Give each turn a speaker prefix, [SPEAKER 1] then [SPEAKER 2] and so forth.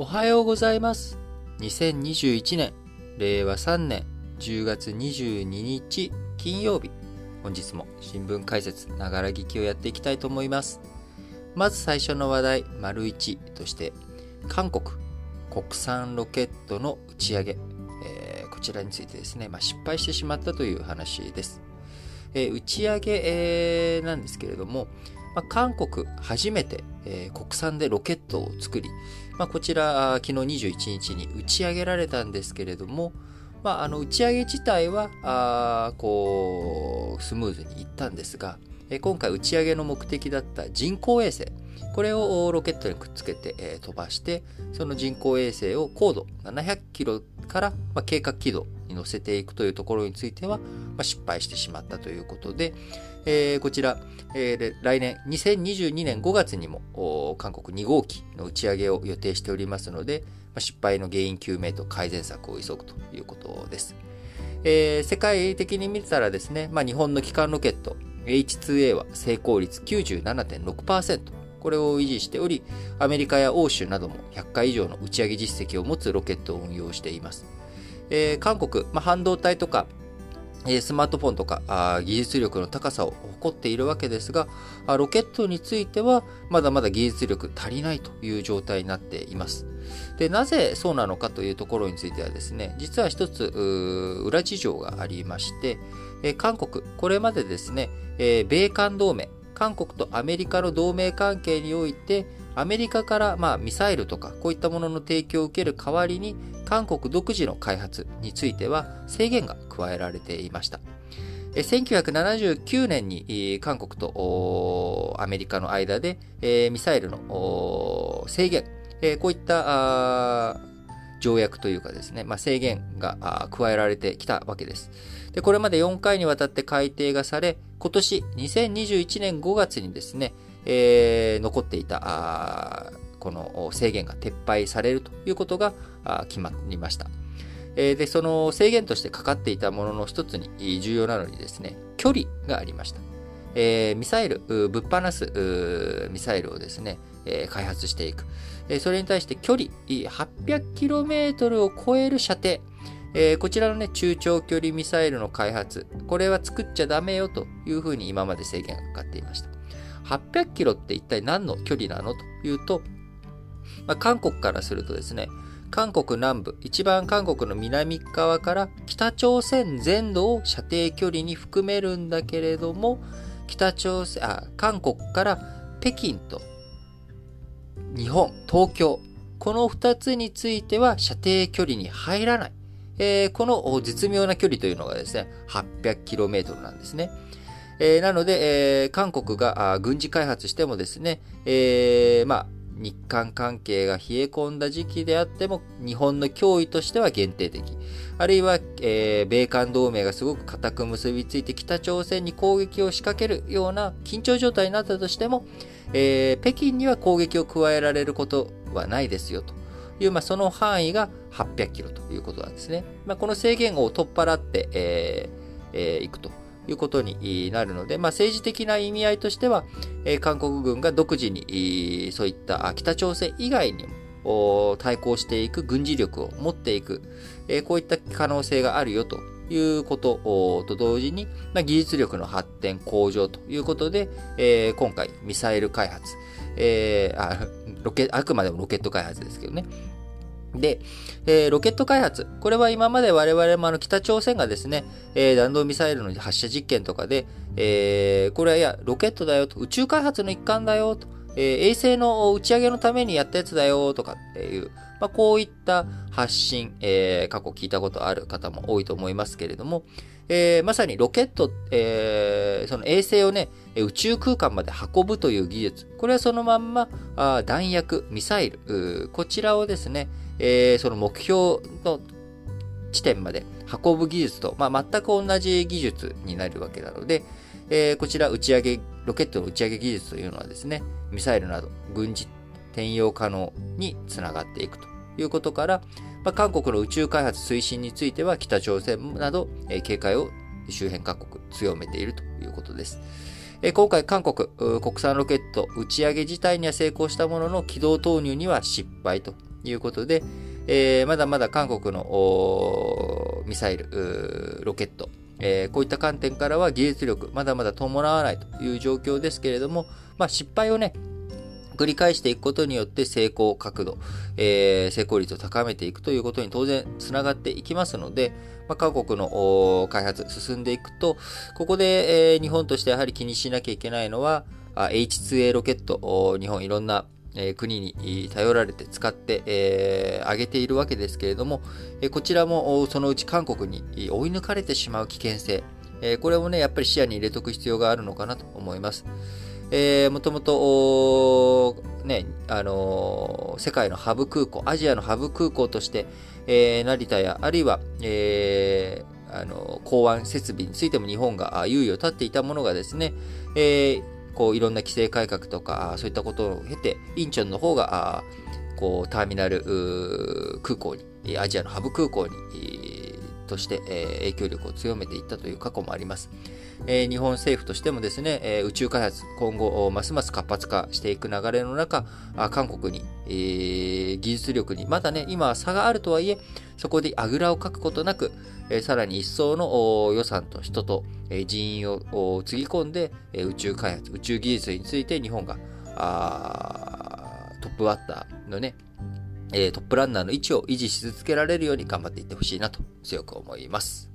[SPEAKER 1] おはようございます。2021年、令和3年10月22日金曜日。本日も新聞解説、ながら聞きをやっていきたいと思います。まず最初の話題、丸1として、韓国国産ロケットの打ち上げ、えーこちらについてですね、まあ、失敗してしまったという話です。えー打ち上げ、えーなんですけれども、まあ、韓国初めて、えー国産でロケットを作り、まあ、こちら、昨日21日に打ち上げられたんですけれども、まあ、あの打ち上げ自体はあこうスムーズにいったんですが、今回打ち上げの目的だった人工衛星これをロケットにくっつけて、飛ばしてその人工衛星を高度700キロから、計画軌道に乗せていくというところについては、まあ、失敗してしまったということで、えーこちら、えー来年2022年5月にも韓国2号機の打ち上げを予定しておりますので、まあ、失敗の原因究明と改善策を急ぐということです。えー世界的に見たらですね、まあ、日本の基幹ロケット H2A は成功率97.6%これを維持しておりアメリカや欧州なども100回以上の打ち上げ実績を持つロケットを運用しています、えー韓国、まあ、半導体とかえースマートフォンとかあ技術力の高さを誇っているわけですがあロケットについてはまだまだ技術力足りないという状態になっています。でなぜそうなのかというところについてはですね実は一つ裏事情がありまして、えー韓国これまでですね、えー米韓同盟韓国とアメリカの同盟関係においてアメリカからまあミサイルとかこういったものの提供を受ける代わりに韓国独自の開発については制限が加えられていました。1979年に韓国とアメリカの間で、ミサイルの制限、こういった条約というかですね、まあ、制限が加えられてきたわけです。で、これまで4回にわたって改定がされ、今年2021年5月にですね、えー残っていたこの制限が撤廃されるということが決まりました。で、その制限としてかかっていたものの一つに重要なのにですね、距離がありました。えーミサイル、ぶっ放すミサイルをですね、開発していく。それに対して距離 800km を超える射程、えーこちらのね、中長距離ミサイルの開発、これは作っちゃダメよというふうに今まで制限がかかっていました。800キロって一体何の距離なのというと、まあ、韓国からするとですね、韓国南部、一番韓国の南側から北朝鮮全土を射程距離に含めるんだけれども、北朝鮮、あ、韓国から北京と日本、東京、この2つについては射程距離に入らない。えーこの絶妙な距離というのがですね、800km なんですね。えーなので、えー韓国が軍事開発してもですね、えーまあ、日韓関係が冷え込んだ時期であっても、日本の脅威としては限定的。あるいは、えー米韓同盟がすごく固く結びついて北朝鮮に攻撃を仕掛けるような緊張状態になったとしても、えー北京には攻撃を加えられることはないですよという、まあ、その範囲が800キロということなんですね。まあ、この制限を取っ払って、えーえーいくということになるので、まあ、政治的な意味合いとしては、え韓国軍が独自にそういった北朝鮮以外にも対抗していく軍事力を持っていく、えこういった可能性があるよということと同時に、まあ、技術力の発展向上ということで、えー今回ミサイル開発、えーあロケあくまでもロケット開発ですけどね。で、えーロケット開発。これは今まで我々もあの北朝鮮がですね、えー弾道ミサイルの発射実験とかで、えーこれはいや、ロケットだよと、宇宙開発の一環だよと、えー衛星の打ち上げのためにやったやつだよとかっていう、まあ、こういった発信、えー過去聞いたことある方も多いと思いますけれども、えーまさにロケット、えーその衛星をね、宇宙空間まで運ぶという技術、これはそのまんまあ弾薬、ミサイル、こちらをですね、えーその目標の地点まで運ぶ技術と、まあ、全く同じ技術になるわけなので、えーこちら打ち上げ、ロケットの打ち上げ技術というのはですね、ミサイルなど軍事転用可能につながっていくということから、まあ、韓国の宇宙開発推進については北朝鮮など、えー警戒を周辺各国強めているということです。えー今回韓国、国産ロケット打ち上げ自体には成功したものの軌道投入には失敗ということで、えー、まだまだ韓国のミサイル、ロケット、えー、こういった観点からは技術力、まだまだ伴わないという状況ですけれども、まあ、失敗をね、繰り返していくことによって成功角度、えー、成功率を高めていくということに当然つながっていきますので、まあ、韓国の開発進んでいくと、ここで、えー、日本としてやはり気にしなきゃいけないのは、H2A ロケット、日本いろんなえ国に頼られて使って、えー、あげているわけですけれども、えこちらもそのうち韓国に追い抜かれてしまう危険性、えこれもね、やっぱり視野に入れとく必要があるのかなと思います。えー、もともと、ね、あのー、世界のハブ空港、アジアのハブ空港として、えー、成田や、あるいは、えー、あの港湾設備についても日本が優位を立っていたものがですね、えー、こういろんな規制改革とか、そういったことを経て、インチョンの方が、こうターミナル空港に、アジアのハブ空港に、として、影響力を強めていったという過去もあります。え日本政府としてもですね、え宇宙開発、今後、ますます活発化していく流れの中、あ韓国に、え技術力に、まだね、今は差があるとはいえ、そこであぐらをかくことなく、えさらに一層の予算と人と、え人員をつぎ込んで、え宇宙開発、宇宙技術について日本がトップバッターのね、えトップランナーの位置を維持し続けられるように頑張っていってほしいなと強く思います。